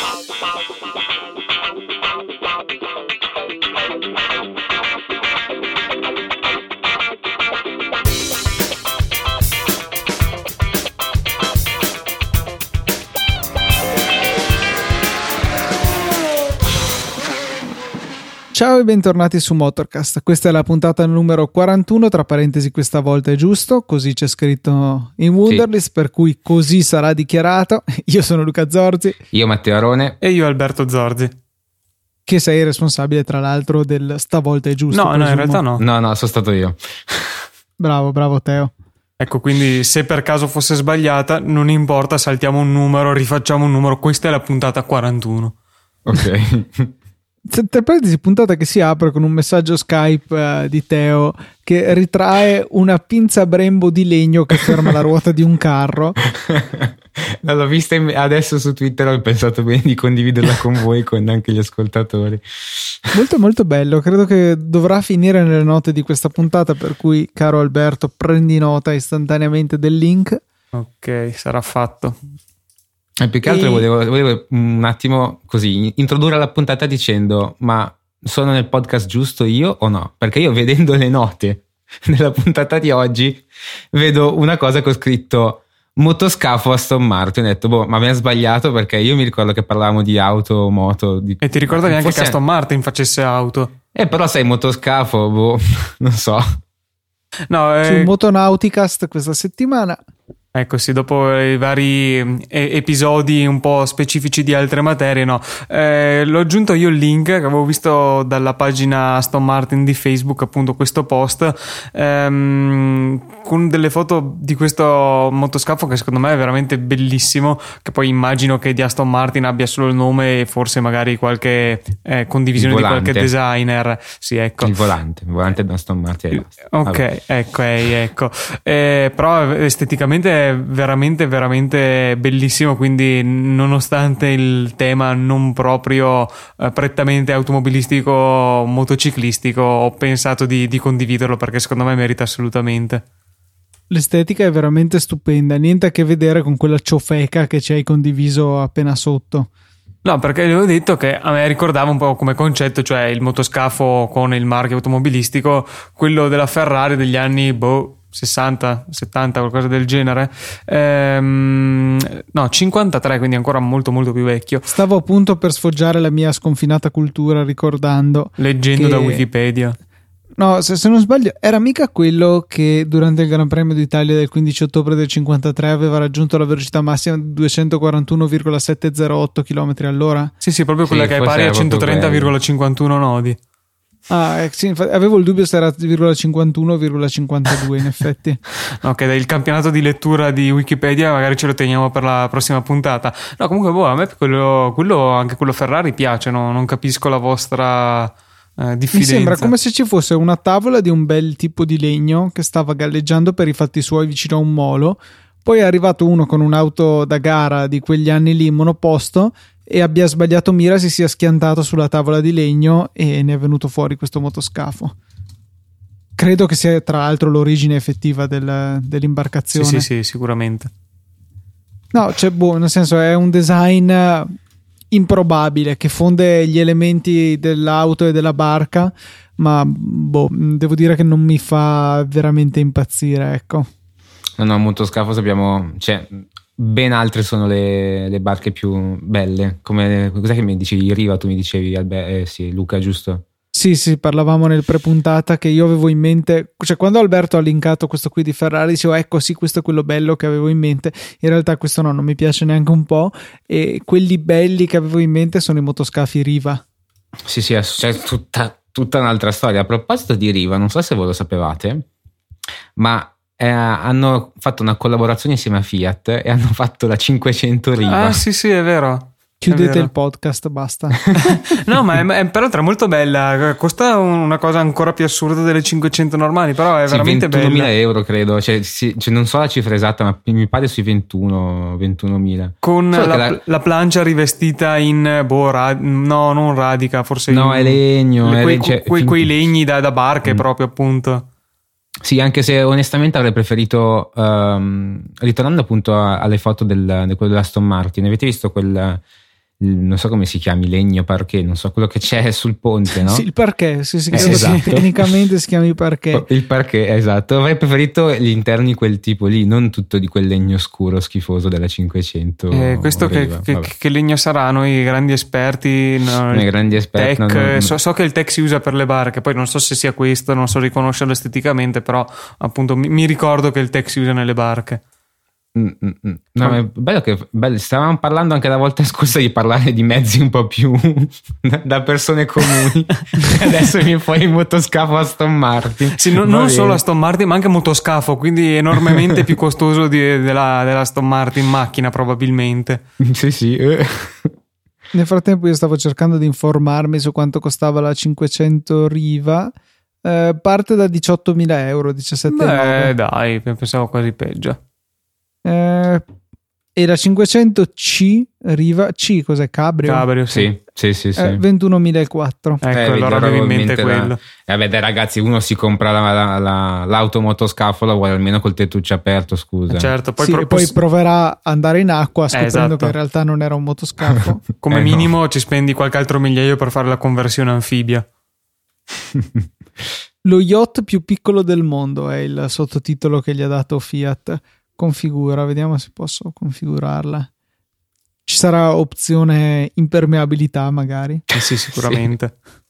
pau, pau, pau. Ciao e bentornati su Motorcast. Questa è la puntata numero 41, tra parentesi questa volta è giusto, così c'è scritto in Wunderlist, sì. per cui così sarà dichiarato. Io sono Luca Zorzi. Io Matteo Arone. E io Alberto Zorzi. Che sei responsabile tra l'altro del stavolta è giusto. No, presumo. no, in realtà no. No, no, sono stato io. bravo, bravo Teo. Ecco, quindi se per caso fosse sbagliata, non importa, saltiamo un numero, rifacciamo un numero, questa è la puntata 41. Ok. Tra parentesi, puntata che si apre con un messaggio Skype uh, di Teo che ritrae una pinza Brembo di legno che ferma la ruota di un carro. L'ho vista adesso su Twitter, ho pensato bene di condividerla con voi, con anche gli ascoltatori. Molto molto bello, credo che dovrà finire nelle note di questa puntata, per cui caro Alberto prendi nota istantaneamente del link. Ok, sarà fatto. E più che altro e... volevo, volevo, un attimo così introdurre la puntata dicendo: Ma sono nel podcast giusto io o no? Perché io vedendo le note nella puntata di oggi vedo una cosa che ho scritto motoscafo Aston Martin. Ho detto, boh, ma abbiamo sbagliato perché io mi ricordo che parlavamo di auto, moto. Di... E ti ricordavi anche Forse... che Aston Martin facesse auto. Eh, però sei motoscafo, boh, non so. No, eh... Su Motonauticast questa settimana Ecco sì, dopo i vari mm, episodi un po' specifici di altre materie, no. Eh, l'ho aggiunto io il link che avevo visto dalla pagina Aston Martin di Facebook, appunto questo post, ehm, con delle foto di questo motoscafo che secondo me è veramente bellissimo, che poi immagino che di Aston Martin abbia solo il nome e forse magari qualche eh, condivisione di qualche designer. Sì, ecco. Il volante, il volante di Aston Martin. Ok, Vabbè. ecco, ecco. Eh, però esteticamente veramente, veramente bellissimo. Quindi, nonostante il tema non proprio eh, prettamente automobilistico, motociclistico, ho pensato di, di condividerlo perché secondo me merita assolutamente. L'estetica è veramente stupenda, niente a che vedere con quella ciofeca che ci hai condiviso appena sotto. No, perché avevo detto che a me ricordava un po' come concetto, cioè il motoscafo con il marchio automobilistico, quello della Ferrari degli anni boh, 60, 70, qualcosa del genere. Ehm, no, 53, quindi ancora molto molto più vecchio. Stavo appunto per sfoggiare la mia sconfinata cultura ricordando. Leggendo che... da Wikipedia. No, se, se, non sbaglio, era mica quello che durante il Gran Premio d'Italia del 15 ottobre del 53 aveva raggiunto la velocità massima di 241,708 km all'ora? Sì, sì, proprio quella sì, che è pari a 130,51 nodi. Ah, eh, sì, avevo il dubbio se era 0,51,52 in effetti. ok, dai, il campionato di lettura di Wikipedia magari ce lo teniamo per la prossima puntata. No, comunque, boh, a me quello, quello anche quello Ferrari piace, no? non capisco la vostra eh, diffidenza. Mi sembra come se ci fosse una tavola di un bel tipo di legno che stava galleggiando per i fatti suoi vicino a un molo. Poi è arrivato uno con un'auto da gara di quegli anni lì, monoposto, e abbia sbagliato mira, si sia schiantato sulla tavola di legno e ne è venuto fuori questo motoscafo. Credo che sia tra l'altro l'origine effettiva del, dell'imbarcazione. Sì, sì, sì, sicuramente. No, cioè, boh, nel senso è un design improbabile che fonde gli elementi dell'auto e della barca, ma boh, devo dire che non mi fa veramente impazzire, ecco. No, no, motoscafo sappiamo, cioè, ben altre sono le, le, barche più belle. Come cos'è che mi dicevi? Riva, tu mi dicevi, Albe, eh, sì, Luca, giusto? Sì, sì, parlavamo nel pre-puntata che io avevo in mente, cioè quando Alberto ha linkato questo qui di Ferrari, dicevo ecco sì, questo è quello bello che avevo in mente, in realtà questo no, non mi piace neanche un po' e quelli belli che avevo in mente sono i motoscafi Riva. Sì, sì, c'è tutta, tutta un'altra storia. A proposito di Riva, non so se voi lo sapevate, ma eh, hanno fatto una collaborazione insieme a Fiat e hanno fatto la 500 Riva. Ah, sì, sì, è vero. Chiudete il podcast, basta. no, ma è, è peraltro è molto bella. Costa una cosa ancora più assurda delle 500 normali, però è sì, veramente bella. 21.000 euro, credo. Cioè, sì, cioè, non so la cifra esatta, ma mi pare sui 21, 21.000. Con la, la... la, plancia rivestita in boh, ra... no, non radica, forse. No, in... è legno. Le, è quei, cioè, quei, quei, legni da, da barche, mm. proprio appunto. Sì, anche se onestamente avrei preferito, um, ritornando appunto alle foto del, di quello dell'Aston Martin, avete visto quel non so come si chiami, legno parquet, non so quello che c'è sul ponte, no? sì, il parquet, sì, sì, Eh, esatto. tecnicamente si chiami parquet. Il parquet, esatto. Avrei preferito gli interni quel tipo lì, non tutto di quel legno scuro schifoso della 500. Eh, questo che, che- che legno sarà? Noi grandi esperti, no, Noi grandi esperti, tech, no, no, no. So, so che il tech si usa per le barche, poi non so se sia questo, non so riconoscerlo esteticamente, però appunto mi, mi ricordo che il tech si usa nelle barche. Mm, mm, mm. No, ma è bello che bello, stavamo parlando anche la volta scorsa di parlare di mezzi un po' più da- da persone comuni. Adesso mi fai il motoscafo Aston Martin. Sì, no- non solo Aston Martin, ma anche motoscafo, quindi enormemente più costoso di- della, della Aston Martin macchina probabilmente. Sì, sì. Nel frattempo io stavo cercando di informarmi su quanto costava la 500 Riva. Eh, parte da 18.000 euro, 17.900. Beh, dai, pensavo quasi peggio. Eh, e la 500C Riva C cos'è? Cabrio? Cabrio, sì. Sì, sì, sì. Eh, 21.004. Ecco, Eh, allora avevo in mente mente la- quello. E vabbè, dai, ragazzi, uno si compra la, la, la, l'automotoscafo, la vuole almeno col tettuccio aperto, scusa. Certo, poi, Sì, pro- e poi proverà ad andare in acqua scoprendo esatto. che in realtà non era un motoscafo. come Eh, no. minimo ci spendi qualche altro migliaio per fare la conversione anfibia. Lo yacht più piccolo del mondo è il sottotitolo che gli ha dato Fiat. Configura, vediamo se posso configurarla. Ci sarà opzione impermeabilità magari. Eh sì, sicuramente.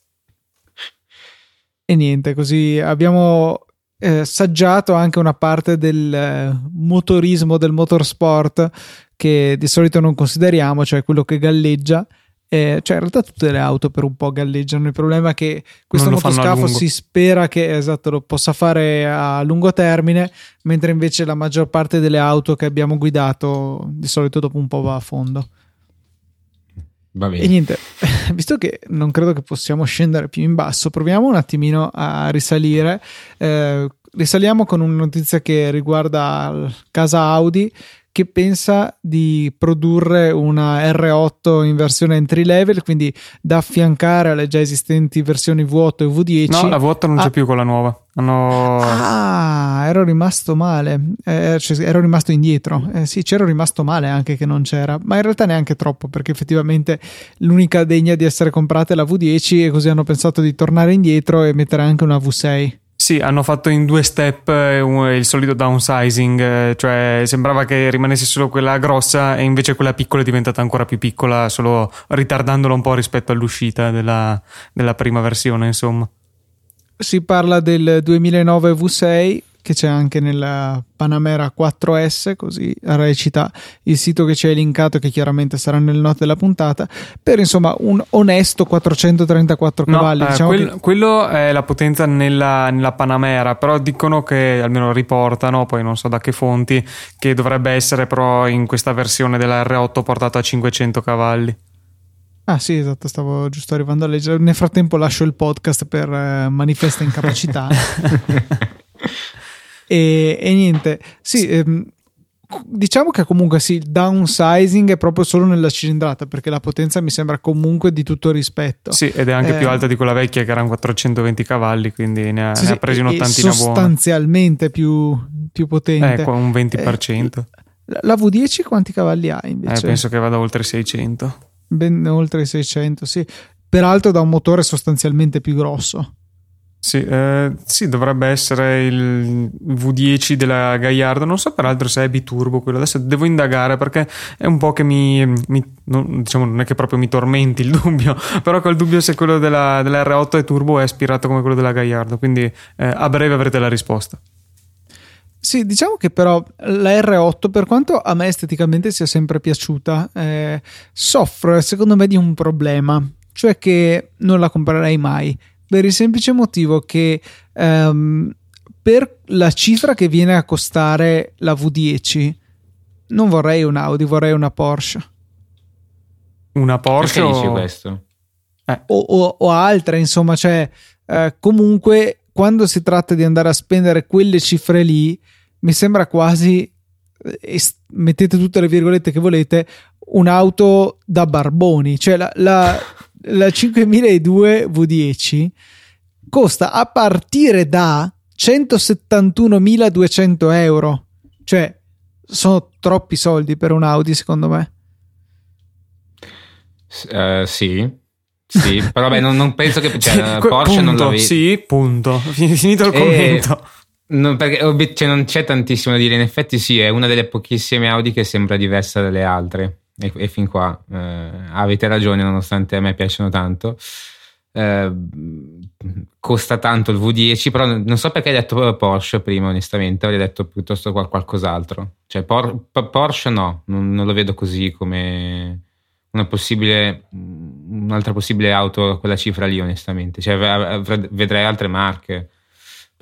E niente, così abbiamo eh, saggiato anche una parte del eh, motorismo, del motorsport che di solito non consideriamo, cioè quello che galleggia. Eh, cioè, in realtà tutte le auto per un po' galleggiano. Il problema è che questo motoscafo si spera che esatto, lo possa fare a lungo termine, mentre invece la maggior parte delle auto che abbiamo guidato di solito dopo un po' va a fondo. Va bene. E niente, visto che non credo che possiamo scendere più in basso, proviamo un attimino a risalire. Eh, risaliamo con una notizia che riguarda casa Audi che pensa di produrre una R8 in versione entry level, quindi da affiancare alle già esistenti versioni V8 e V10. No, la vuota non c'è Ah. più con la nuova. Hanno... Ah, ero rimasto male, Eh, cioè, ero rimasto indietro. Eh, sì, c'ero rimasto male anche che non c'era, ma in realtà neanche troppo, perché effettivamente l'unica degna di essere comprata è la V10 e così hanno pensato di tornare indietro e mettere anche una V6. Sì, hanno fatto in due step eh, il solito downsizing, eh, cioè sembrava che rimanesse solo quella grossa e invece quella piccola è diventata ancora più piccola, solo ritardandola un po' rispetto all'uscita della, della prima versione, insomma. Si parla del 2009 V6 che c'è anche nella Panamera 4S, così recita il sito che ci hai linkato, che chiaramente sarà nelle note della puntata, per insomma un onesto 434 No, cavalli. eh, diciamo quel- che- quello è la potenza nella, nella Panamera, però dicono che, almeno riportano, poi non so da che fonti, che dovrebbe essere però in questa versione della R8 portata a 500 cavalli. Ah sì, esatto, stavo giusto arrivando a leggere. Nel frattempo lascio il podcast per eh, manifesta incapacità. e, e niente, sì, ehm, diciamo che comunque sì, il downsizing è proprio solo nella cilindrata perché la potenza mi sembra comunque di tutto rispetto. Sì, ed è anche Eh, più alta di quella vecchia che erano 420 cavalli, quindi ne ha, Sì, ne ha presi un'ottantina buona. sostanzialmente più, più potente. Eh, qua un 20%. La- La V10 quanti cavalli ha Eh, invece? penso che vada oltre i 600. Ben oltre i 600, sì. Peraltro da un motore sostanzialmente più grosso. Sì, eh, sì, dovrebbe essere il V10 della Gallardo. Non so peraltro se è biturbo quello. Adesso devo indagare perché è un po' che mi. mi- non, diciamo, non è che proprio mi tormenti il dubbio, però col dubbio se quello della, della R8 è turbo è aspirato come quello della Gallardo. Quindi eh, a breve avrete la risposta. Sì, diciamo che però la R8, per quanto a me esteticamente sia sempre piaciuta, eh, soffre secondo me di un problema, cioè che non la comprerei mai, per il semplice motivo che ehm, per la cifra che viene a costare la V10 non vorrei un Audi, vorrei una Porsche. Una Porsche. Perché dici o- questo? o, o- o altre, insomma, cioè eh, comunque quando si tratta di andare a spendere quelle cifre lì, mi sembra quasi, eh, mettete tutte le virgolette che volete, un'auto da barboni, cioè la, la, la 5002 V10 costa a partire da 171.200 euro, cioè sono troppi soldi per un Audi secondo me. Uh, sì. Sì, però beh, non, non penso che cioè, Porsche punto, non lo vedi. Sì, punto. Finito il E- commento. Non, perché cioè, non c'è tantissimo da dire. In effetti, sì, è una delle pochissime Audi che sembra diversa dalle altre. E, e fin qua eh, avete ragione, nonostante a me piacciono tanto. Eh, costa tanto il V10, però non so perché hai detto Porsche prima, onestamente. Avrei detto piuttosto qual- qualcos'altro. Cioè, Por- Porsche no, non, non lo vedo così come una possibile, un'altra possibile auto a quella cifra lì, onestamente. Cioè, av- av- vedrei altre marche.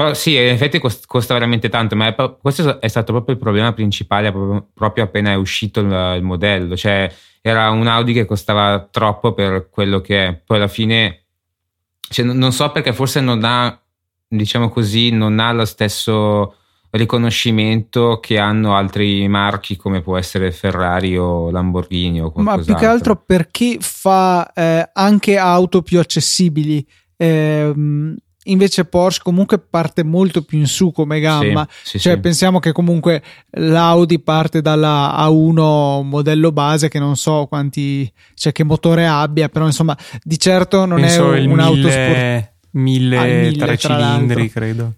Però sì, in effetti cost- costa veramente tanto, ma è questo è stato proprio il problema principale proprio, appena è uscito il, il modello. Cioè, era un Audi che costava troppo per quello che è. Poi alla fine, cioè, non- so perché forse non ha, diciamo così, non ha lo stesso riconoscimento che hanno altri marchi come può essere Ferrari o Lamborghini o Ma più che altro perché fa eh, anche auto più accessibili. Ehm, invece Porsche comunque parte molto più in su come gamma. Sì, sì, Cioè, sì. pensiamo che comunque l'Audi parte dalla A1 modello base, che non so quanti, cioè che motore abbia, però insomma, di certo non Penso è il un'auto il mille, tre tra cilindri, credo.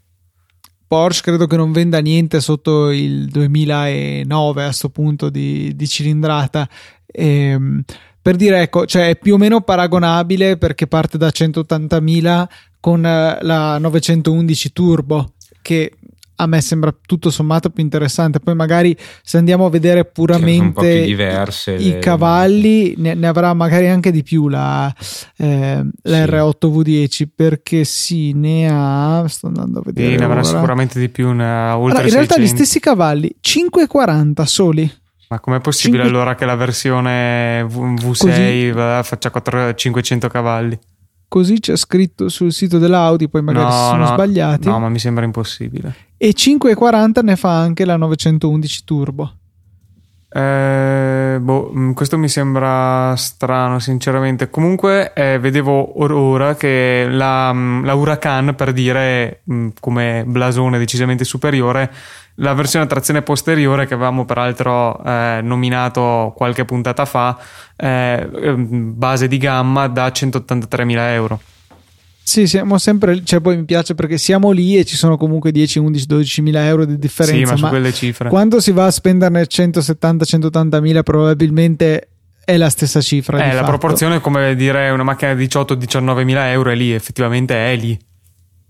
Porsche credo che non venda niente sotto il 2009 a sto punto di, di cilindrata. Ehm, per dire, ecco, cioè è più o meno paragonabile perché parte da 180.000 con eh, la 911 Turbo, che a me sembra tutto sommato più interessante. Poi magari se andiamo a vedere puramente diverse i le- cavalli, ne, ne avrà magari anche di più la, eh, la Sì. R8 V10 perché sì, ne ha. Sto andando a vedere. Sì, ne avrà ora. sicuramente di più, una, oltre Allora, in realtà gli 600. stessi cavalli 5,40 soli. Ma com'è possibile Cinque- allora che la versione V- V6 Così- faccia 4 500 cavalli? Così c'è scritto sul sito dell'Audi, poi magari si sono sbagliati. No, ma mi sembra impossibile. E 5,40 ne fa anche la 911 Turbo. Eh, boh, mh, questo mi sembra strano, sinceramente. Comunque, eh, vedevo or- ora che la, mh, la Huracan, per dire mh, come blasone decisamente superiore, la versione a trazione posteriore che avevamo peraltro eh, nominato qualche puntata fa, eh, ehm, base di gamma da 183.000 euro. Sì, siamo sempre. Cioè, poi mi piace perché siamo lì e ci sono comunque 10, 11, 12 mila euro di differenza. sì, ma su ma quelle cifre. quando si va a spenderne 170, 180 mila, probabilmente è la stessa cifra. Eh, di la fatto. proporzione è come dire una macchina di 18-19 mila euro è lì, effettivamente è lì.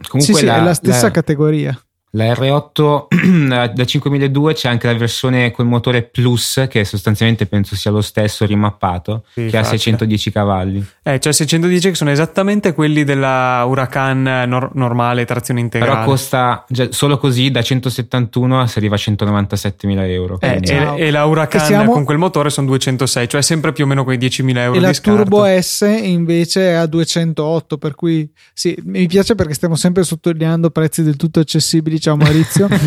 Comunque sì, sì, la, è la stessa la- categoria. La R8 da 5002 c'è anche la versione col motore Plus, che sostanzialmente penso sia lo stesso rimappato, Sì, che ha facile. 610 cavalli. Eh, cioè 610 che sono esattamente quelli della Huracan nor- normale, trazione integrale. Però costa già- solo così da 171 si arriva a 197.000 euro. Eh, e, e la Huracan siamo- con quel motore sono 206, cioè sempre più o meno quei 10.000 euro E di la scarto. Turbo S invece è a 208, per cui sì, mi piace perché stiamo sempre sottolineando prezzi del tutto accessibili. Ciao Maurizio.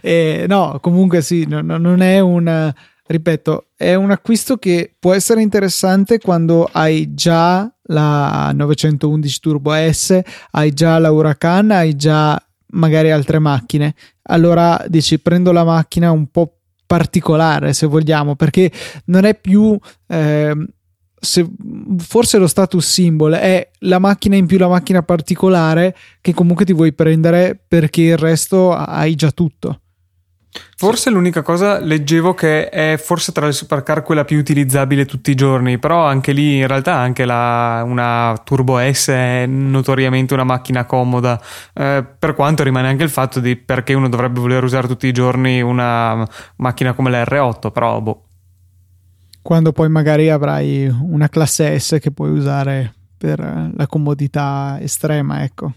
Eh, no, comunque sì, no- no- non è un ripeto, è un acquisto che può essere interessante quando hai già la 911 Turbo S, hai già la Huracan, hai già magari altre macchine. Allora dici prendo la macchina un po' particolare se vogliamo, perché non è più ehm, se- forse lo status symbol è la macchina in più, la macchina particolare che comunque ti vuoi prendere perché il resto hai già tutto. Forse l'unica cosa leggevo che è forse tra le supercar quella più utilizzabile tutti i giorni, però anche lì in realtà anche la, una Turbo S è notoriamente una macchina comoda, eh, per quanto rimane anche il fatto di perché uno dovrebbe voler usare tutti i giorni una macchina come la R8, però boh. Quando poi magari avrai una classe S che puoi usare per la comodità estrema, ecco.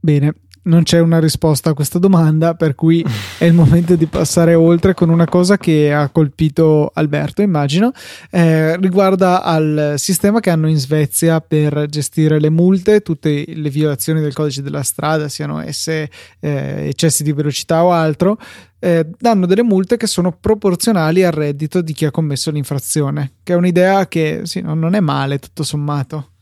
Bene, non c'è una risposta a questa domanda, per cui è il momento di passare oltre con una cosa che ha colpito Alberto, immagino, eh, riguarda al sistema che hanno in Svezia per gestire le multe, tutte le violazioni del codice della strada, siano esse eh, eccessi di velocità o altro, eh, danno delle multe che sono proporzionali al reddito di chi ha commesso l'infrazione, che è un'idea che sì, non è male tutto sommato.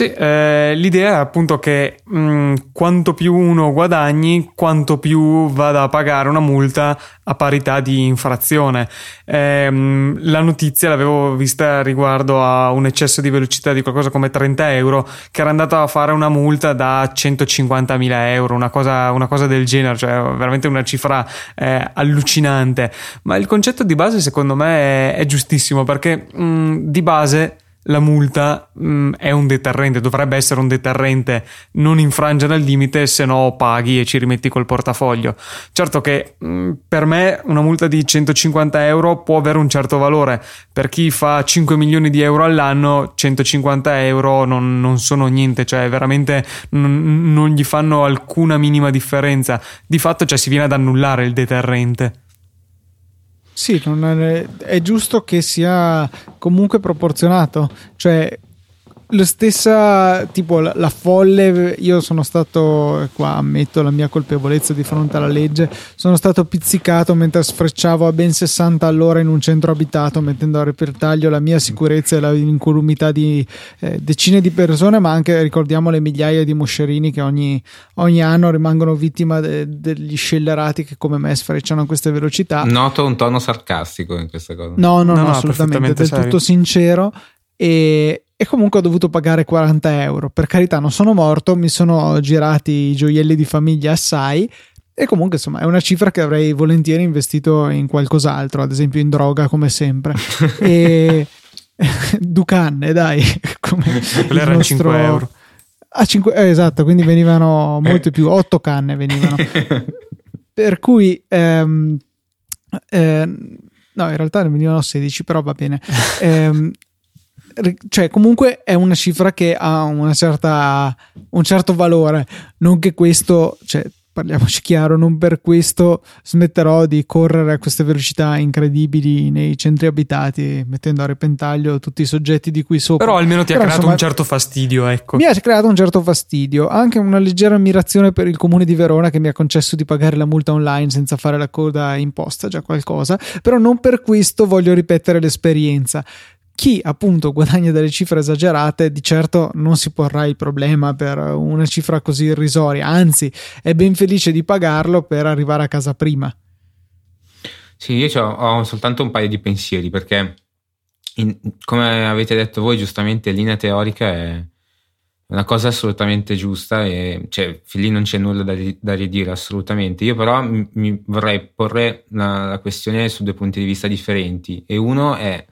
Sì, eh, l'idea è appunto che mh, mm, quanto più uno guadagni, quanto più vada a pagare una multa a parità di infrazione. Eh, la notizia l'avevo vista riguardo a un eccesso di velocità di qualcosa come 30 euro, che era andato a fare una multa da 150.000 euro, una cosa, una cosa del genere, cioè veramente una cifra eh, allucinante. Ma il concetto di base secondo me è, è giustissimo perché mh, di base la multa mh, mm, è un deterrente, dovrebbe essere un deterrente, non infrangere il limite, se no paghi e ci rimetti col portafoglio. Certo che mh, mm, per me una multa di 150 euro può avere un certo valore, per chi fa 5 milioni di euro all'anno 150 euro non, non sono niente, cioè veramente n- non gli fanno alcuna minima differenza, di fatto cioè, si viene ad annullare il deterrente. Sì, è, è, giusto che sia comunque proporzionato, cioè la stessa tipo la, la, folle io sono stato qua ammetto la mia colpevolezza di fronte alla legge sono stato pizzicato mentre sfrecciavo a ben 60 all'ora in un centro abitato mettendo a repentaglio la mia sicurezza e l'incolumità di eh, decine di persone ma anche ricordiamo le migliaia di moscerini che ogni, ogni anno rimangono vittima de, degli scellerati che come me sfrecciano a queste velocità. Noto un tono sarcastico in questa cosa. No no, no, no assolutamente del tutto sincero e, e comunque ho dovuto pagare 40 euro. Per carità, non sono morto, mi sono girati i gioielli di famiglia assai. E comunque, insomma, è una cifra che avrei volentieri investito in qualcos'altro, ad esempio in droga, come sempre. e Ducanne, dai, come Quello erano nostro... 5 euro. Ah, 5... Eh, esatto, quindi venivano molte più, 8 canne venivano. per cui, ehm, eh, no, in realtà ne venivano 16, però va bene. Eh, cioè comunque è una cifra che ha una certa, un certo valore, non che questo, cioè, parliamoci chiaro, non per questo smetterò di correre a queste velocità incredibili nei centri abitati, mettendo a repentaglio tutti i soggetti di qui sopra. Però almeno ti Però, ha creato insomma, un certo fastidio, ecco. Mi ha creato un certo fastidio, anche una leggera ammirazione per il comune di Verona che mi ha concesso di pagare la multa online senza fare la coda imposta, già qualcosa, però non per questo voglio ripetere l'esperienza chi appunto guadagna delle cifre esagerate di certo non si porrà il problema per una cifra così irrisoria, anzi è ben felice di pagarlo per arrivare a casa prima. Sì, io ho soltanto un paio di pensieri perché in, come avete detto voi giustamente in linea teorica è una cosa assolutamente giusta e cioè, lì non c'è nulla da, da ridire assolutamente. Io però mi, mi vorrei porre la, la questione su due punti di vista differenti e uno è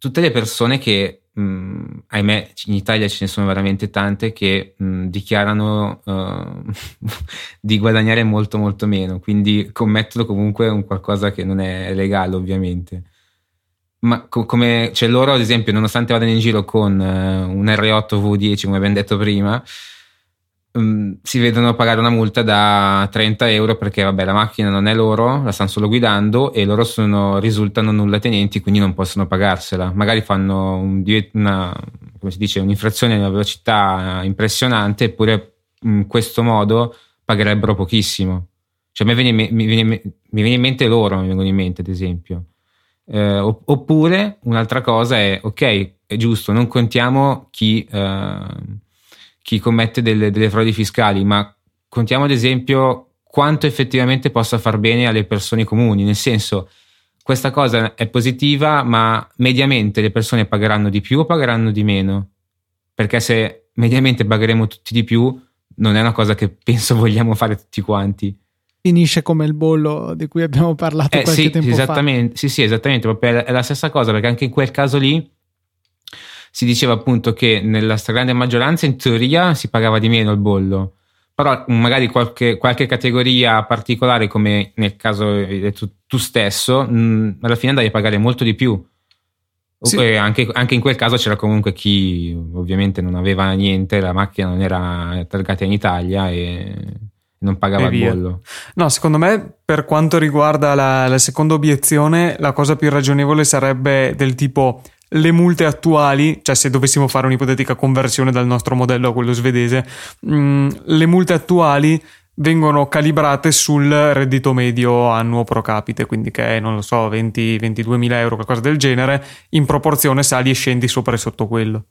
tutte le persone che, mh, ahimè, in Italia ce ne sono veramente tante che mh, dichiarano uh, di guadagnare molto molto meno, quindi commettono comunque un qualcosa che non è legale ovviamente. Ma co- come, cioè loro ad esempio, nonostante vadano in giro con uh, un R8 V10, come abbiamo detto prima, um, si vedono pagare una multa da 30 euro perché vabbè la macchina non è loro, la stanno solo guidando e loro sono, risultano nulla tenenti quindi non possono pagarsela. Magari fanno un, una, dice, un'infrazione di una velocità impressionante eppure in questo modo pagherebbero pochissimo. Cioè mi viene, mi, viene, mi viene in mente loro, mi vengono in mente ad esempio. Eh, oppure un'altra cosa è, ok, è giusto, non contiamo chi... Eh, chi commette delle, delle frodi fiscali, ma contiamo ad esempio quanto effettivamente possa far bene alle persone comuni, nel senso questa cosa è positiva, ma mediamente le persone pagheranno di più o pagheranno di meno? Perché se mediamente pagheremo tutti di più, non è una cosa che penso vogliamo fare tutti quanti. Finisce come il bollo di cui abbiamo parlato eh, qualche sì, tempo esattamente, fa. Sì, sì, esattamente, è la stessa cosa, perché anche in quel caso lì si diceva appunto che nella stragrande maggioranza in teoria si pagava di meno il bollo, però magari qualche, qualche categoria particolare come nel caso tu, tu stesso, mh, alla fine andavi a pagare molto di più. Sì. Anche, anche, in quel caso c'era comunque chi ovviamente non aveva niente, la macchina non era targata in Italia e non pagava il bollo. No, secondo me per quanto riguarda la, la seconda obiezione, la cosa più ragionevole sarebbe del tipo le multe attuali, cioè se dovessimo fare un'ipotetica conversione dal nostro modello a quello svedese, mh, mm, le multe attuali vengono calibrate sul reddito medio annuo pro capite, quindi che è, non lo so, 20-22 mila euro, qualcosa del genere, in proporzione sali e scendi sopra e sotto quello.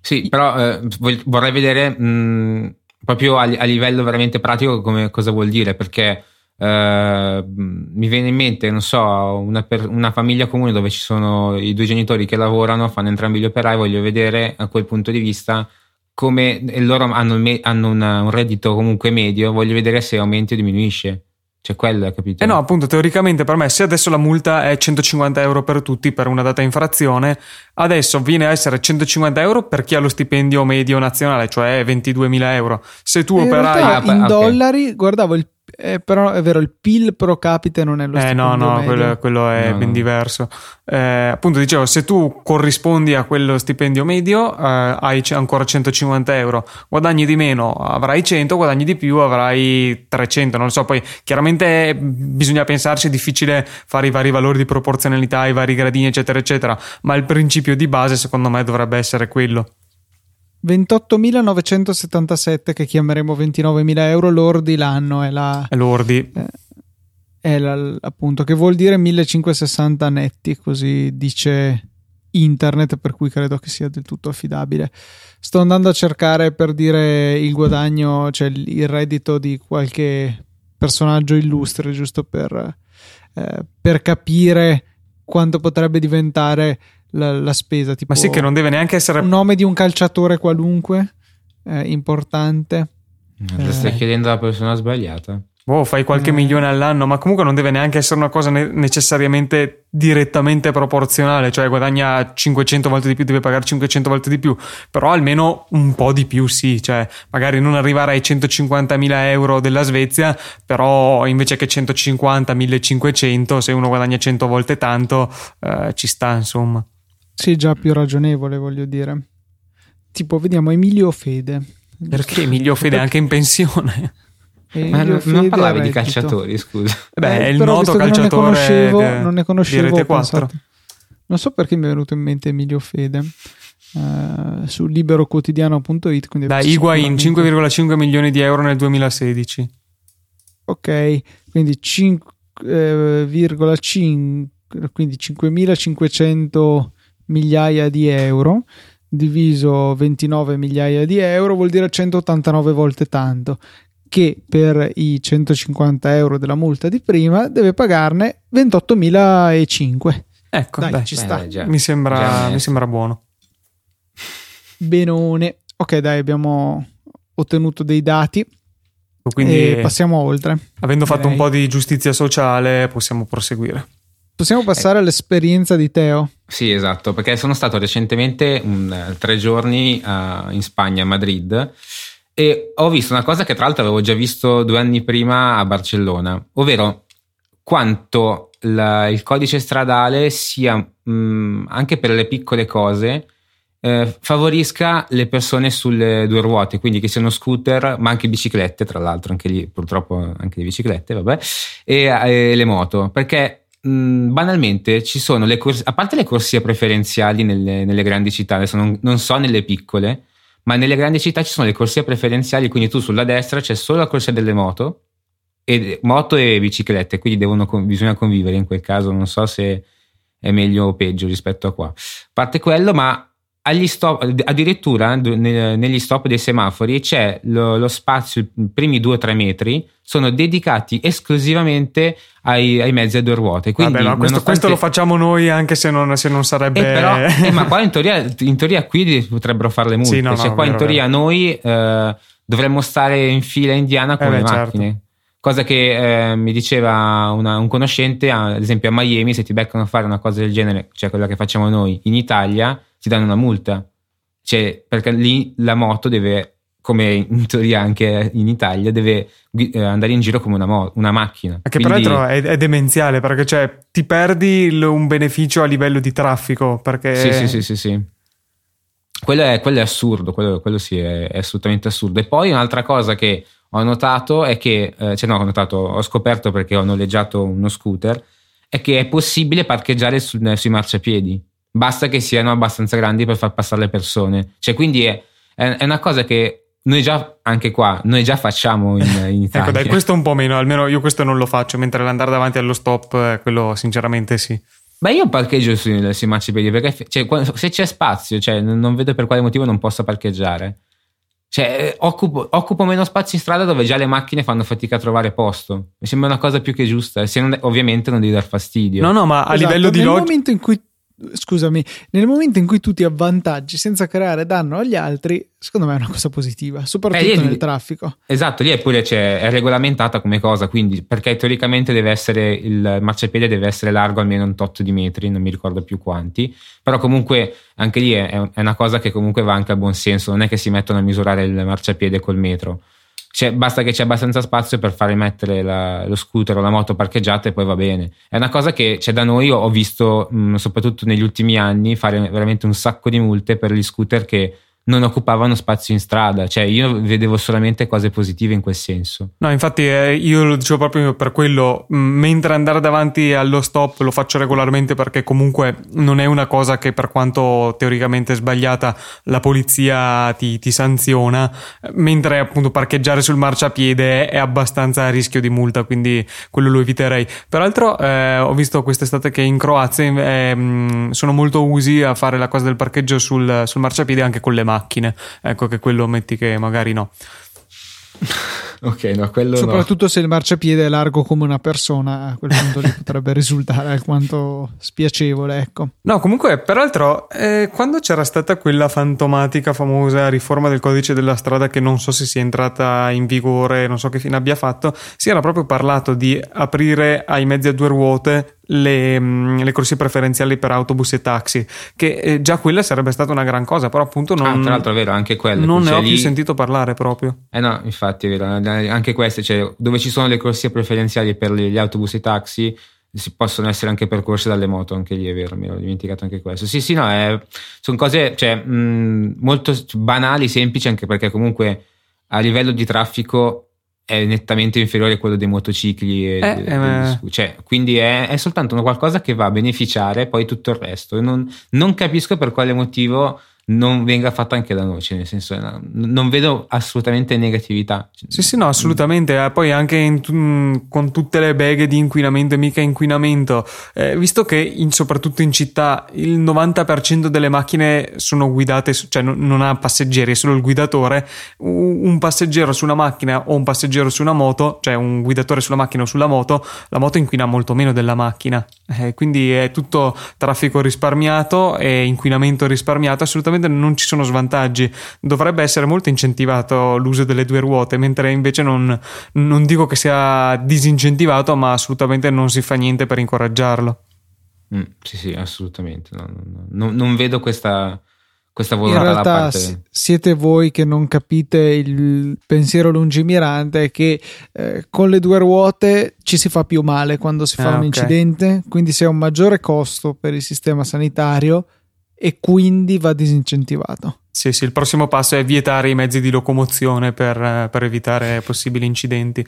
Sì, però eh, vorrei vedere mh, proprio a, a, livello veramente pratico come, cosa vuol dire, perché eh, mi viene in mente, non so, una, per, una, famiglia comune dove ci sono i due genitori che lavorano, fanno entrambi gli operai, voglio vedere a quel punto di vista come loro hanno, hanno una, un reddito comunque medio, voglio vedere se aumenta o diminuisce. Cioè quello, capito? Eh no, appunto, teoricamente per me, se adesso la multa è 150 euro per tutti per una data infrazione, adesso viene a essere 150 euro per chi ha lo stipendio medio nazionale, cioè 22.000 euro. Se tu in operai... Realtà, in okay. dollari, guardavo il eh, però è vero, il PIL pro capite non è lo stesso. Eh no, no, quello, quello, è no, ben no. diverso. Eh, appunto, dicevo, se tu corrispondi a quello stipendio medio, eh, hai ancora 150 euro. Guadagni di meno, avrai 100, guadagni di più, avrai 300. Non lo so, poi chiaramente bisogna pensarci, è difficile fare i vari valori di proporzionalità, i vari gradini, eccetera, eccetera. Ma il principio di base, secondo me, dovrebbe essere quello. 28.977 che chiameremo 29.000 euro lordi l'anno è la lordi. eh, è la, appunto che vuol dire 1560 netti così dice internet per cui credo che sia del tutto affidabile. Sto andando a cercare per dire il guadagno cioè il reddito di qualche personaggio illustre giusto per, eh, per capire quanto potrebbe diventare la, la spesa. Tipo Ma sì, che non deve neanche essere. Un nome di un calciatore qualunque eh, importante. Lo eh. stai chiedendo alla persona sbagliata. Boh, fai qualche mm. milione all'anno, ma comunque non deve neanche essere una cosa ne- necessariamente direttamente proporzionale, cioè guadagna 500 volte di più, deve pagare 500 volte di più, però almeno un po' di più sì, cioè magari non arrivare ai 150.000 euro della Svezia, però invece che 150, 1500, se uno guadagna 100 volte tanto, eh, ci sta insomma. Sì, già più ragionevole, voglio dire. Tipo, vediamo Emilio Fede. Perché Emilio Fede è anche in pensione? Ma non, non parlavi di calciatori, scusa. Beh, è il noto calciatore non ne conoscevo, de, non ne conoscevo 4. Non so perché mi è venuto in mente Emilio Fede. Uh, su liberoquotidiano.it da Higuain 5,5 milioni di euro nel 2016 ok quindi 5,5 eh, quindi 5.500 migliaia di euro diviso 29 migliaia di euro vuol dire 189 volte tanto che per i 150 euro della multa di prima deve pagarne 28.005 ecco dai, dai ci sta. dai, già, mi, sembra, mi sembra buono. Benone. Ok dai abbiamo ottenuto dei dati quindi passiamo oltre. avendo fatto un po' di giustizia sociale possiamo proseguire Possiamo passare eh. all'esperienza di Teo? Sì, esatto, perché sono stato recentemente um, tre giorni uh, in Spagna, a Madrid, e ho visto una cosa che tra l'altro avevo già visto due anni prima a Barcellona, ovvero quanto la, il codice stradale sia, um, anche per le piccole cose, eh, favorisca le persone sulle due ruote, quindi che siano scooter, ma anche biciclette, tra l'altro, anche lì purtroppo anche le biciclette, vabbè, e, e le moto, perché mh, banalmente ci sono le corsie, a parte le corsie preferenziali nelle, nelle grandi città, adesso non, non, so nelle piccole, ma nelle grandi città ci sono le corsie preferenziali, quindi tu sulla destra c'è solo la corsia delle moto, e, moto e biciclette, quindi devono, bisogna convivere in quel caso, non so se è meglio o peggio rispetto a qua. A parte quello, ma stop, addirittura negli stop dei semafori c'è lo, lo spazio, i primi due o tre metri sono dedicati esclusivamente ai, ai, mezzi a due ruote. Quindi, Vabbè, questo, nonostante... questo, lo facciamo noi anche se non, se non sarebbe. Eh, però, eh, ma qua in teoria, in teoria, qui potrebbero fare le multe. Sì, no, cioè, no, qua vero, in teoria vero. noi eh, dovremmo stare in fila indiana con eh, le beh, certo. macchine. Certo. Cosa che eh, mi diceva una, un conoscente, ad esempio a Miami, se ti beccano a fare una cosa del genere, cioè quella che facciamo noi in Italia, ti danno una multa. Cioè, perché lì la moto deve, come in teoria anche in Italia, deve eh, andare in giro come una, mo- una macchina. Che Quindi... peraltro è, è, demenziale perché cioè, ti perdi l- un beneficio a livello di traffico. Perché... Sì, sì, sì, sì. sì. Quello, è, quello è assurdo, quello, quello sì è, è, assolutamente assurdo. E poi un'altra cosa che ho notato è che, eh, cioè no, ho notato, ho scoperto perché ho noleggiato uno scooter, è che è possibile parcheggiare su, sui marciapiedi basta che siano abbastanza grandi per far passare le persone. Cioè, quindi è, è, è una cosa che noi già, anche qua, noi già facciamo in, in Italia. ecco, dai, questo un po' meno, almeno io questo non lo faccio, mentre l'andare davanti allo stop, eh, quello sinceramente sì. Beh, io parcheggio sui, sui marciapiedi perché cioè, se c'è spazio, cioè, non vedo per quale motivo non possa parcheggiare. Cioè, occupo, occupo, meno spazio in strada dove già le macchine fanno fatica a trovare posto. Mi sembra una cosa più che giusta. Se non, ovviamente non devi dar fastidio. No, no, ma a esatto, livello di logica. Nel momento in cui scusami, nel momento in cui tu ti avvantaggi senza creare danno agli altri, secondo me è una cosa positiva, soprattutto eh, nel traffico. Esatto, lì è pure cioè, è regolamentata come cosa, quindi perché teoricamente deve essere il marciapiede deve essere largo almeno un tot di metri, non mi ricordo più quanti, però comunque anche lì è, è una cosa che comunque va anche a buon senso, non è che si mettono a misurare il marciapiede col metro. Cioè, basta che c'è abbastanza spazio per far mettere la, lo scooter o la moto parcheggiata e poi va bene. È una cosa che c'è da noi, ho visto mh, soprattutto negli ultimi anni fare veramente un sacco di multe per gli scooter che non occupavano spazio in strada, cioè io vedevo solamente cose positive in quel senso. No, infatti eh, io lo dicevo proprio per quello, mentre andare davanti allo stop lo faccio regolarmente perché comunque non è una cosa che per quanto teoricamente sbagliata la polizia ti, ti sanziona, mentre appunto parcheggiare sul marciapiede è abbastanza a rischio di multa, quindi quello lo eviterei. Peraltro eh, ho visto quest'estate che in Croazia eh, sono molto usi a fare la cosa del parcheggio sul, sul marciapiede anche con le mani macchine. Ecco che quello metti che magari no. ok, no, quello Soprattutto no. se il marciapiede è largo come una persona, a quel punto lì potrebbe risultare alquanto spiacevole, ecco. No, comunque, peraltro, eh, quando c'era stata quella fantomatica famosa riforma del codice della strada che non so se sia entrata in vigore, non so che fine abbia fatto, si era proprio parlato di aprire ai mezzi a due ruote le, mm, le, corsie preferenziali per autobus e taxi, che eh, già quella sarebbe stata una gran cosa, però appunto non, ah, tra l'altro è vero, anche quelle. Non ne ho lì... più sentito parlare proprio. Eh no, infatti è vero, anche queste, cioè dove ci sono le corsie preferenziali per gli autobus e i taxi, si possono essere anche percorse dalle moto, anche lì è vero, mi ero dimenticato anche questo. Sì, sì, no, è, sono cose cioè, mh, molto banali, semplici, anche perché comunque a livello di traffico è nettamente inferiore a quello dei motocicli. E, eh, eh, cioè, quindi è, è, soltanto qualcosa che va a beneficiare poi tutto il resto. Non, non capisco per quale motivo non venga fatta anche da noi, cioè nel senso non vedo assolutamente negatività. Sì, sì, no, assolutamente. Eh, poi anche in, mm, con tutte le beghe di inquinamento e mica inquinamento, eh, visto che in, soprattutto in città il 90% delle macchine sono guidate, cioè non, non ha passeggeri, è solo il guidatore, un passeggero su una macchina o un passeggero su una moto, cioè un guidatore sulla macchina o sulla moto, la moto inquina molto meno della macchina. Eh, quindi è tutto traffico risparmiato e inquinamento risparmiato, assolutamente non ci sono svantaggi. Dovrebbe essere molto incentivato l'uso delle due ruote, mentre invece non, non dico che sia disincentivato, ma assolutamente non si fa niente per incoraggiarlo. Mm, sì, sì, assolutamente. No, no, no. Non, vedo questa, questa volontà In realtà parte... siete voi che non capite il pensiero lungimirante che eh, con le due ruote ci si fa più male quando si fa ah, un okay. incidente, quindi si ha un maggiore costo per il sistema sanitario e quindi va disincentivato. Sì, sì, il prossimo passo è vietare i mezzi di locomozione per, per evitare possibili incidenti.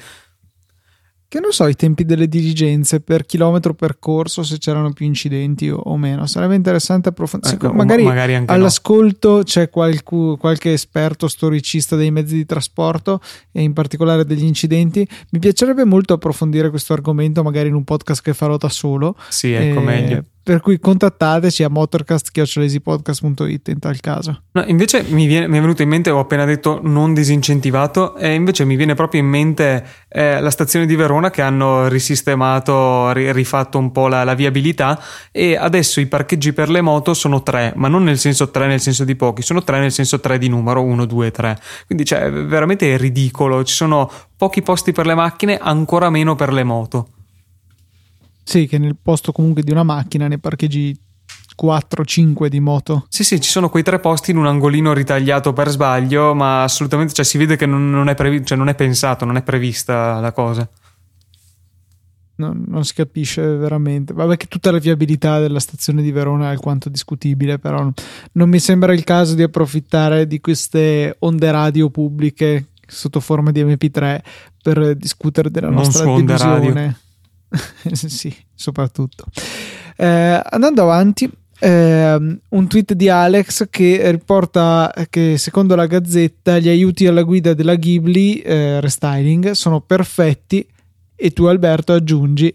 Che non so i tempi delle diligenze per chilometro percorso se c'erano più incidenti o, meno. Sarebbe interessante approfondire ecco, magari, magari all'ascolto no. c'è qualcu, qualche esperto storicista dei mezzi di trasporto e in particolare degli incidenti. Mi piacerebbe molto approfondire questo argomento magari in un podcast che farò da solo. Sì ecco e, meglio per cui contattateci a motorcast.it in tal caso. No, invece mi, viene, mi, è venuto in mente, ho appena detto non disincentivato, e invece mi viene proprio in mente eh, la stazione di Verona che hanno risistemato, rifatto un po' la, la, viabilità e adesso i parcheggi per le moto sono tre, ma non nel senso tre nel senso di pochi, sono tre nel senso tre di numero, uno, due, tre. Quindi cioè, veramente è ridicolo, ci sono pochi posti per le macchine, ancora meno per le moto. Sì, che nel posto comunque di una macchina ne parcheggi 4-5 di moto. Sì, sì, ci sono quei tre posti in un angolino ritagliato per sbaglio, ma assolutamente cioè, si vede che non, non, è previ- cioè, non, è pensato, non è prevista la cosa. No, non si capisce veramente. Vabbè, che tutta la viabilità della stazione di Verona è alquanto discutibile, però non mi sembra il caso di approfittare di queste onde radio pubbliche sotto forma di MP3 per discutere della non nostra divisione. sì, soprattutto. Eh, andando avanti, eh, un tweet di Alex che riporta che secondo la Gazzetta gli aiuti alla guida della Ghibli eh, restyling sono perfetti e tu Alberto aggiungi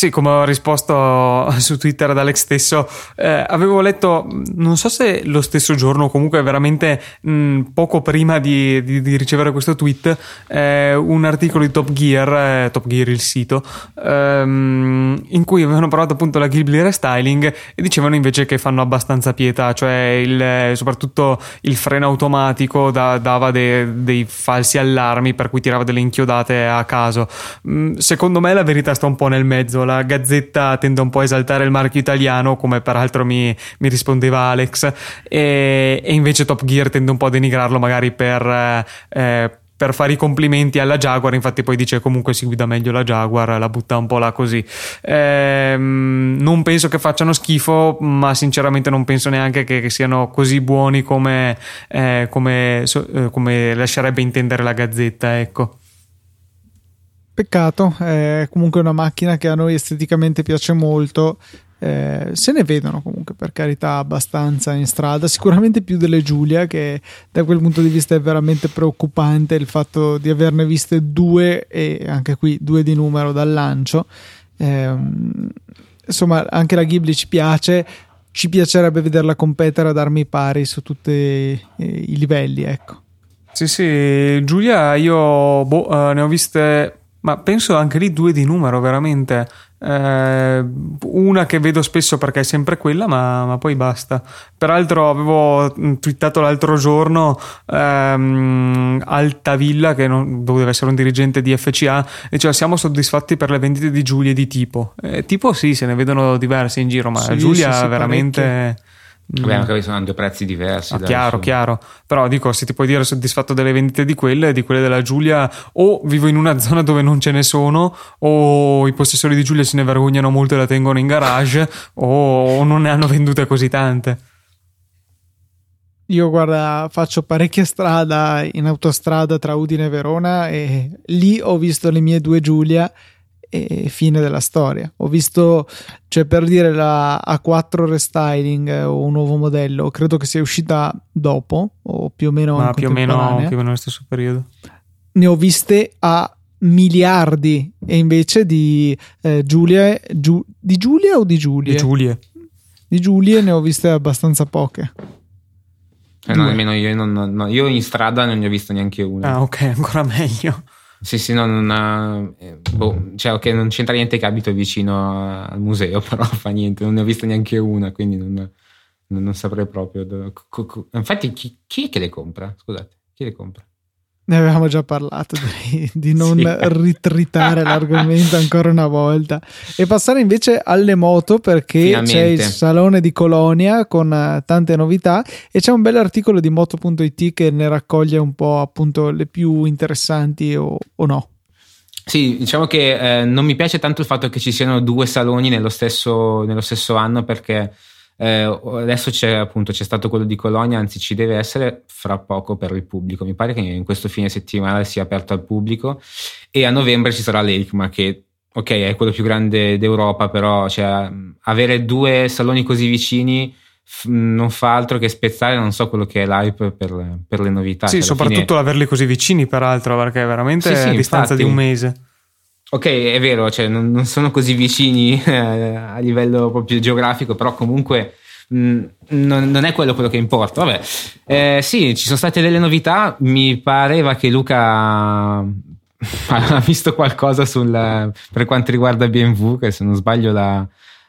Sì, come ho risposto su Twitter ad Alex stesso, eh, avevo letto, non so se lo stesso giorno comunque veramente mh, poco prima di, di, di, ricevere questo tweet, eh, un articolo di Top Gear, eh, Top Gear il sito, ehm, in cui avevano parlato appunto della Ghibli Restyling e dicevano invece che fanno abbastanza pietà, cioè il, soprattutto il freno automatico da, dava de, dei falsi allarmi per cui tirava delle inchiodate a caso. Mh, secondo me la verità sta un po' nel mezzo la Gazzetta tende un po' a esaltare il marchio italiano, come peraltro mi, mi rispondeva Alex, e, e, invece Top Gear tende un po' a denigrarlo magari per... Eh, per fare i complimenti alla Jaguar, infatti poi dice comunque si guida meglio la Jaguar, la butta un po' là così. Ehm, non penso che facciano schifo, ma sinceramente non penso neanche che, che siano così buoni come, eh, come, eh, come lascerebbe intendere la Gazzetta, ecco. Peccato, è comunque una macchina che a noi esteticamente piace molto. Eh, se ne vedono comunque per carità abbastanza in strada, sicuramente più delle Giulia, che da quel punto di vista è veramente preoccupante il fatto di averne viste due e anche qui due di numero dal lancio. Eh, insomma, anche la Ghibli ci piace. Ci piacerebbe vederla competere ad armi pari su tutti i livelli, ecco. Sì, sì, Giulia, io boh, uh, ne ho viste ma penso anche lì due di numero, veramente. Eh, una che vedo spesso perché è sempre quella, ma, ma poi basta. Peraltro avevo twittato l'altro giorno ehm, Altavilla, che non, doveva essere un dirigente di FCA, diceva siamo soddisfatti per le vendite di Giulia e di tipo. Eh, tipo sì, se ne vedono diversi in giro, ma sì, Giulia sì, sì, veramente... Parecchie Vabbè, mm. anche sono due prezzi diversi. Ah, chiaro, su. chiaro. Però dico, se ti puoi dire soddisfatto delle vendite di quelle, di quelle della Giulia, o vivo in una zona dove non ce ne sono, o i possessori di Giulia se ne vergognano molto e la tengono in garage, o non ne hanno vendute così tante. Io guarda, faccio parecchia strada in autostrada tra Udine e Verona e lì ho visto le mie due Giulia e fine della storia. Ho visto, cioè per dire la A4 restyling eh, o un nuovo modello, credo che sia uscita dopo o più o meno Ma più o meno, più o meno nello stesso periodo. Ne ho viste a miliardi e invece di eh, Giulia, Giu, di Giulia o di Giulia? Di Giulie. Di Giulie ne ho viste abbastanza poche. Eh, no, nemmeno io, non, no, io in strada non ne ho visto neanche una. Ah, ok, ancora meglio. Sì, sì, no, non, eh, boh, cioè, ok, non c'entra niente che abito vicino al museo, però fa niente, non ne ho vista neanche una, quindi non, non, saprei proprio. Infatti, chi, chi, è che le compra? Scusate, chi le compra? Ne avevamo già parlato di, di non sì. ritritare l'argomento ancora una volta e passare invece alle moto perché Finalmente. c'è il salone di Colonia con uh, tante novità e c'è un bel articolo di moto.it che ne raccoglie un po' appunto le più interessanti o, o no. Sì, diciamo che eh, non mi piace tanto il fatto che ci siano due saloni nello stesso, nello stesso anno perché eh, adesso c'è appunto c'è stato quello di Colonia, anzi ci deve essere fra poco per il pubblico. Mi pare che in questo fine settimana sia aperto al pubblico e a novembre ci sarà l'EICMA che ok è quello più grande d'Europa, però cioè, avere due saloni così vicini non fa altro che spezzare non so quello che è l'hype per, per le novità. Sì, soprattutto fine... averli così vicini peraltro perché veramente sì, sì, a distanza infatti, di un mese. Ok, è vero, cioè non, non sono così vicini eh, a livello proprio geografico, però comunque mh, mm, non, non, è quello, quello che importa. Vabbè, eh, sì, ci sono state delle novità. Mi pareva che Luca ha visto qualcosa sul, per quanto riguarda BMW, che se non sbaglio la,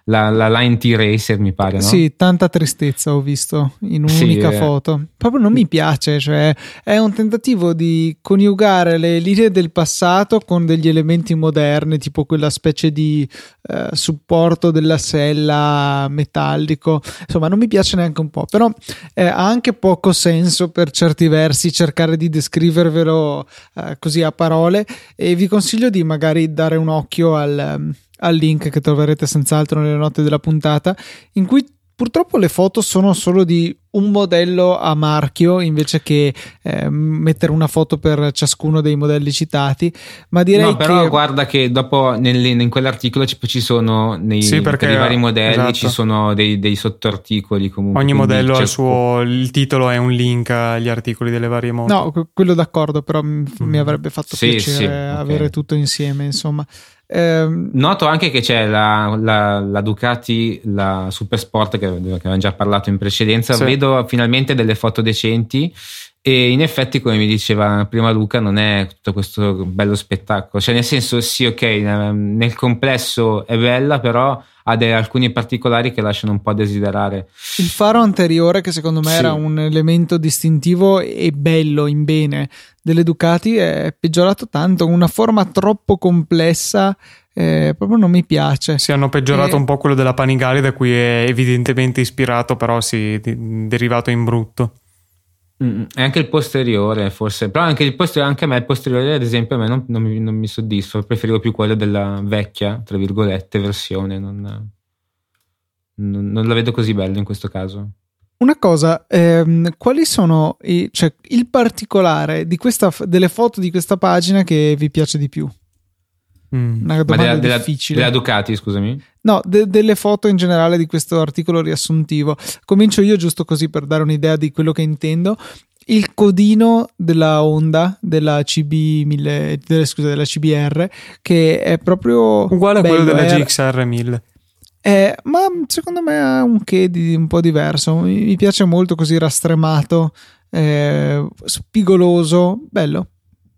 la, la Line T Racer, mi pare. No? Sì, tanta tristezza ho visto in un'unica sì, eh. foto. Proprio non mi piace, cioè è un tentativo di coniugare le linee del passato con degli elementi moderni, tipo quella specie di eh, supporto della sella metallico. Insomma, non mi piace neanche un po', però eh, ha anche poco senso per certi versi cercare di descrivervelo eh, così a parole e vi consiglio di magari dare un occhio al al link che troverete senz'altro nelle note della puntata, in cui purtroppo le foto sono solo di un modello a marchio invece che eh, mettere una foto per ciascuno dei modelli citati ma direi no però che... guarda che dopo nel, in quell'articolo ci, ci sono nei sì, per i vari modelli esatto. ci sono dei, dei sottoarticoli comunque ogni modello ha il suo il titolo è un link agli articoli delle varie moto no quello d'accordo però mm. mi avrebbe fatto sì, piacere sì, okay. avere tutto insieme insomma Ehm, Noto anche che c'è la, la, la, Ducati, la Super Sport che, che avevamo già parlato in precedenza. Sì. Vedo finalmente delle foto decenti. E in effetti, come mi diceva prima Luca, non è tutto questo bello spettacolo. Cioè, nel senso, sì, ok, nel complesso è bella, però ha dei, alcuni particolari che lasciano un po' a desiderare. Il faro anteriore, che secondo me sì. era un elemento distintivo e bello in bene delle Ducati, è peggiorato tanto. Una forma troppo complessa. Eh, proprio non mi piace. Si hanno peggiorato e... un po' quello della Panigale, da cui è evidentemente ispirato, però sì, derivato in brutto. E anche il posteriore, forse, però anche, il posteriore, anche a me il posteriore, ad esempio, a me non, non, mi, non mi, soddisfa. Preferivo più quello della vecchia, tra virgolette, versione. Non, non la vedo così bella in questo caso. Una cosa, ehm, quali sono i, cioè, il particolare questa, delle foto di questa pagina che vi piace di più? Mm. Una domanda della, difficile. Della, Ducati, scusami. No, de- delle foto in generale di questo articolo riassuntivo. Comincio io giusto così per dare un'idea di quello che intendo. Il codino della Honda, della CB 1000, della, scusa, della CBR, che è proprio uguale a quello della GXR 1000. Eh, ma secondo me ha un che di un po' diverso. Mi, mi piace molto così rastremato, eh, spigoloso, bello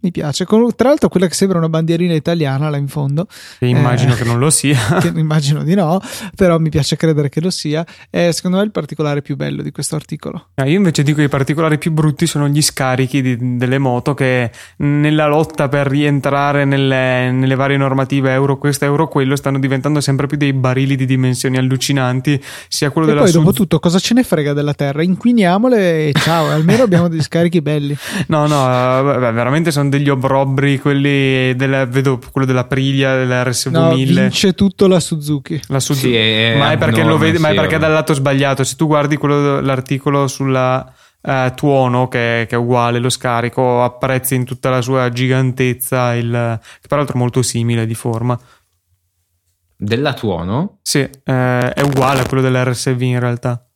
mi piace. Tra l'altro, quella che sembra una bandierina italiana là in fondo. E immagino eh, che non lo sia. immagino di no, però mi piace credere che lo sia. È secondo me il particolare più bello di questo articolo. Ah, io invece dico che i particolari più brutti sono gli scarichi di, delle moto che nella lotta per rientrare nelle, nelle, varie normative euro questo, euro quello, stanno diventando sempre più dei barili di dimensioni allucinanti. Sia quello e della poi, Sud... dopo tutto, cosa ce ne frega della terra? Inquiniamole e ciao, almeno abbiamo degli scarichi belli. No, no, beh, veramente sono degli obrobri, quelli della, vedo quello della Priglia, della RSV no, 1000. vince tutto la Suzuki. La Suzuki. Sì, è ma è perché lo vedi, ma è perché è dal lato sbagliato. Se tu guardi quello, l'articolo sulla uh, Tuono, che, che, è uguale, lo scarico, apprezzi in tutta la sua gigantezza, il, che peraltro è molto simile di forma. Della Tuono? Sì, eh, è uguale a quello dell'RSV in realtà.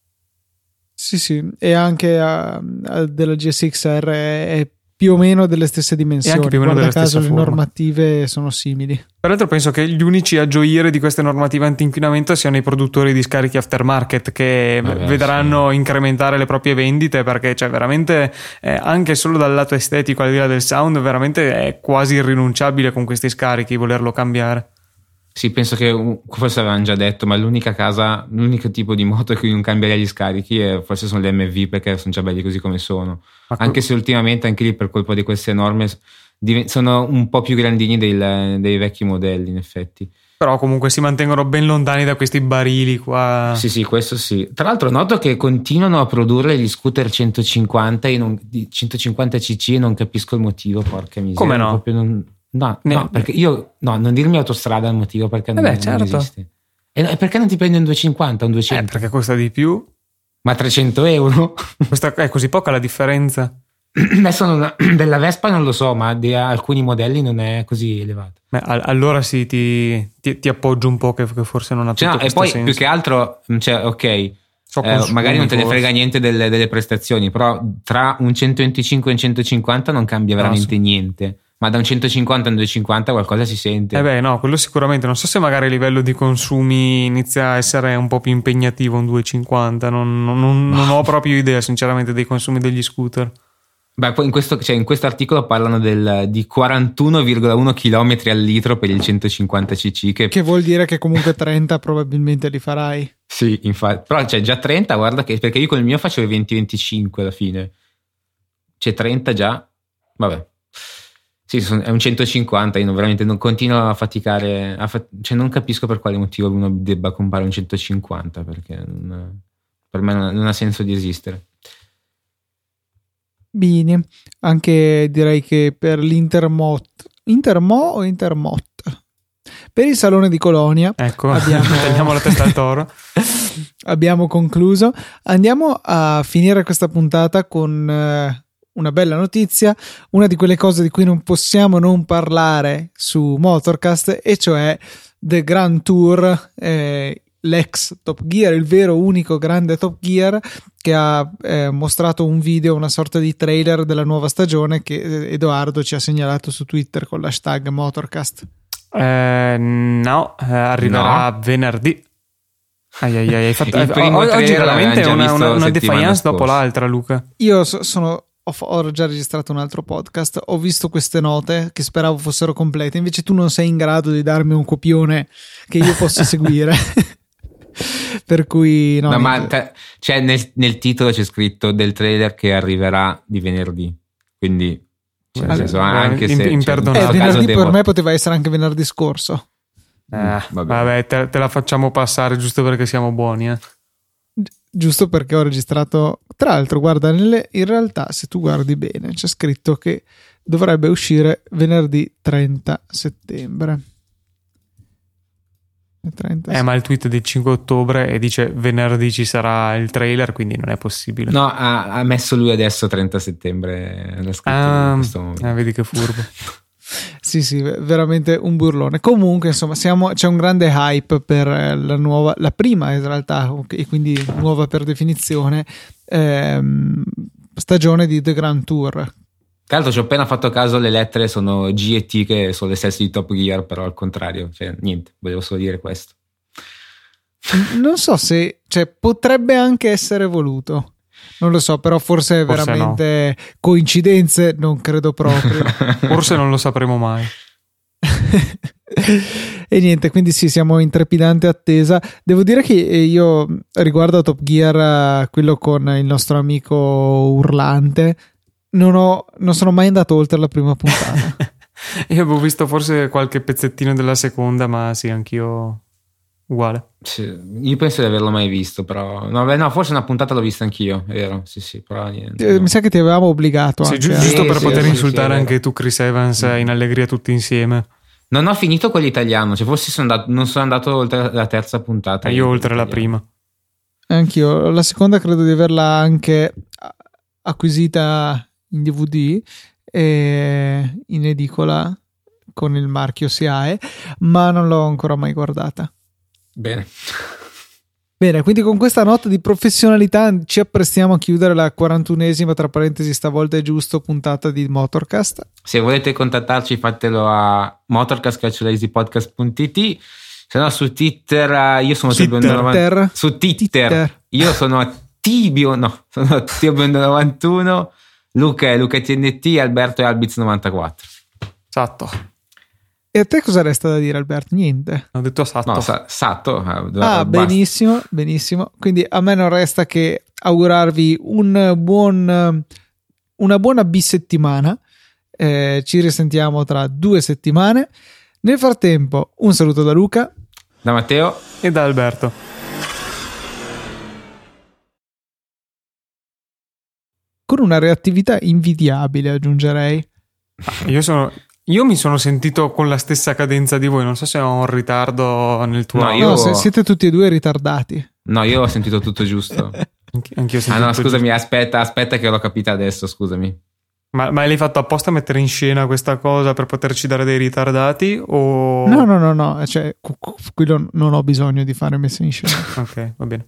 Sì, sì, e anche a, a della GSXR è più o meno delle stesse dimensioni. E anche più o meno Guarda delle caso le normative sono simili. Peraltro penso che gli unici a gioire di queste normative anti-inquinamento siano i produttori di scarichi aftermarket che Vabbè, vedranno sì. incrementare le proprie vendite perché cioè veramente eh, anche solo dal lato estetico al di là del sound veramente è quasi irrinunciabile con questi scarichi volerlo cambiare. Sì, penso che forse avevano già detto, ma l'unica casa, l'unico tipo di moto cui non cambierei gli scarichi è, forse sono le MV perché sono già belli così come sono. Ma anche se ultimamente anche lì per colpa di queste norme sono un po' più grandini dei, dei vecchi modelli in effetti. Però comunque si mantengono ben lontani da questi barili qua. Sì, sì, questo sì. Tra l'altro noto che continuano a produrre gli scooter 150 e non, 150 cc e non capisco il motivo, porca miseria. Come no? Non, No, ne, no, perché io no, non dirmi autostrada è il motivo perché non, eh beh, certo. non esiste. E perché non ti prendi un 250, un 200? Eh, perché costa di più. Ma 300 euro? Questa è così poca la differenza. Adesso non, della Vespa non lo so, ma di alcuni modelli non è così elevato. Beh, allora sì, ti, ti, ti, appoggio un po' che, che forse non ha cioè, tutto no, E poi senso. più che altro, cioè, ok, so eh, magari non te ne frega niente delle, delle, prestazioni, però tra un 125 e un 150 non cambia veramente no, niente ma da un 150 a un 250 qualcosa si sente. Eh beh, no, quello sicuramente. Non so se magari a livello di consumi inizia a essere un po' più impegnativo un 250. Non, non, non, non ho proprio idea, sinceramente, dei consumi degli scooter. Beh, poi in questo, cioè in questo articolo parlano del, di 41,1 km al litro per il 150 cc. Che... che vuol dire che comunque 30 probabilmente li farai. Sì, infatti. Però c'è cioè, già 30, guarda che perché io con il mio facevo 20-25 alla fine. C'è 30 già. Vabbè. Sì, è un 150, io non, veramente non continuo a faticare, a fa- cioè non capisco per quale motivo uno debba comprare un 150, perché non, per me non, non ha senso di esistere. Bene, anche direi che per l'Intermot, Intermo o Intermot? Per il Salone di Colonia, ecco, abbiamo, tagliamo la testa al toro. abbiamo concluso. Andiamo a finire questa puntata con... Eh, una bella notizia, una di quelle cose di cui non possiamo non parlare su Motorcast, e cioè The Grand Tour, eh, l'ex Top Gear, il vero unico grande Top Gear che ha eh, mostrato un video, una sorta di trailer della nuova stagione che eh, Edoardo ci ha segnalato su Twitter con l'hashtag Motorcast. Eh, no, eh, arriverà No. venerdì. Ai, ai, ai, hai fatto, Il primo oggi veramente una, una, una defiance dopo scorsa. l'altra, Luca. Io so- sono. Ho, ho già registrato un altro podcast. Ho visto queste note che speravo fossero complete. Invece, tu non sei in grado di darmi un copione che io possa seguire. per cui, no, No, ma te- cioè nel, nel titolo c'è scritto del trailer che arriverà di venerdì. Quindi, cioè, nel Vabbè, senso, anche in- se cioè. Eh, in questo caso venerdì per devo- me poteva essere anche venerdì scorso. Eh, Mm, vabbè. vabbè, te, te la facciamo passare giusto perché siamo buoni. Eh. Gi- Giusto perché ho registrato. Tra l'altro, guarda, nelle- in realtà, se tu guardi bene, c'è scritto che dovrebbe uscire venerdì 30 settembre. 30 Eh, ma il tweet del 5 ottobre e dice venerdì ci sarà il trailer, quindi non è possibile. No, ha, ha messo lui adesso 30 settembre. Ah, in questo momento. eh, vedi che furbo. Sì, sì, ve- veramente un burlone. Comunque, insomma, siamo- c'è un grande hype per eh, la nuova, la prima in realtà, e quindi nuova per definizione, ehm, stagione di The Grand Tour. Tra l'altro ci ho appena fatto caso, le lettere sono G e T che sono le stesse di Top Gear, però al contrario, cioè niente, volevo solo dire questo. Non so se, cioè, potrebbe anche essere voluto. Non lo so, però forse, Forse veramente coincidenze, non credo proprio. Forse non lo sapremo mai. e niente, quindi sì, siamo in trepidante attesa. Devo dire che eh, io riguardo a Top Gear, eh, quello con il nostro amico Urlante, non, ho, non sono mai andato oltre la prima puntata. Io avevo visto forse qualche pezzettino della seconda, ma sì, anch'io uguale. Sì, io penso di averlo mai visto, però. No, beh, no, forse una puntata l'ho vista anch'io, è vero? Sì, sì, però niente. Eh, no. Mi sa che ti avevamo obbligato. Sì, anche giusto Sì, per sì, poter sì, insultare anche tu, Chris Evans, eh, in allegria tutti insieme. Non ho finito con l'italiano, cioè forse sono andato, non sono andato oltre la terza puntata. Eh, io oltre la prima. Anch'io. La seconda credo di averla anche acquisita in DVD e in edicola con il marchio SIAE, ma non l'ho ancora mai guardata. Bene. Bene, quindi con questa nota di professionalità ci apprestiamo a chiudere la 41esima, tra parentesi, stavolta è giusto, puntata di Motorcast. Se volete contattarci fatelo a motorcast.easypodcast.it se no su Twitter eh, io sono Twitter. Tibio90 su Twitter. Io sono a Tibio no sono a Tibio91 Luca è Luca TNT Alberto è Albiz94 Esatto. E a te cosa resta da dire, Alberto? Niente. Ho detto Satto. no Sa- Sato eh, Ah, basta. benissimo, benissimo. Quindi a me non resta che augurarvi un buon, una buona bisettimana. Eh, ci risentiamo tra due settimane. Nel frattempo, un saluto da Luca. da Matteo E da Alberto. Con una reattività invidiabile, aggiungerei. Io, sono, io mi sono sentito con la stessa cadenza di voi. Non so se ho un ritardo nel tuo. No, io- No, siete tutti e due ritardati. no io ho sentito tutto giusto Anch- Anch'io ho ah sentito no giusto. scusami aspetta aspetta che l'ho capita adesso scusami Ma, ma l'hai fatto apposta a mettere in scena questa cosa per poterci dare dei ritardati? O... No, no, no, no. Cioè, quello non ho bisogno di fare messa in scena. Ok, va bene.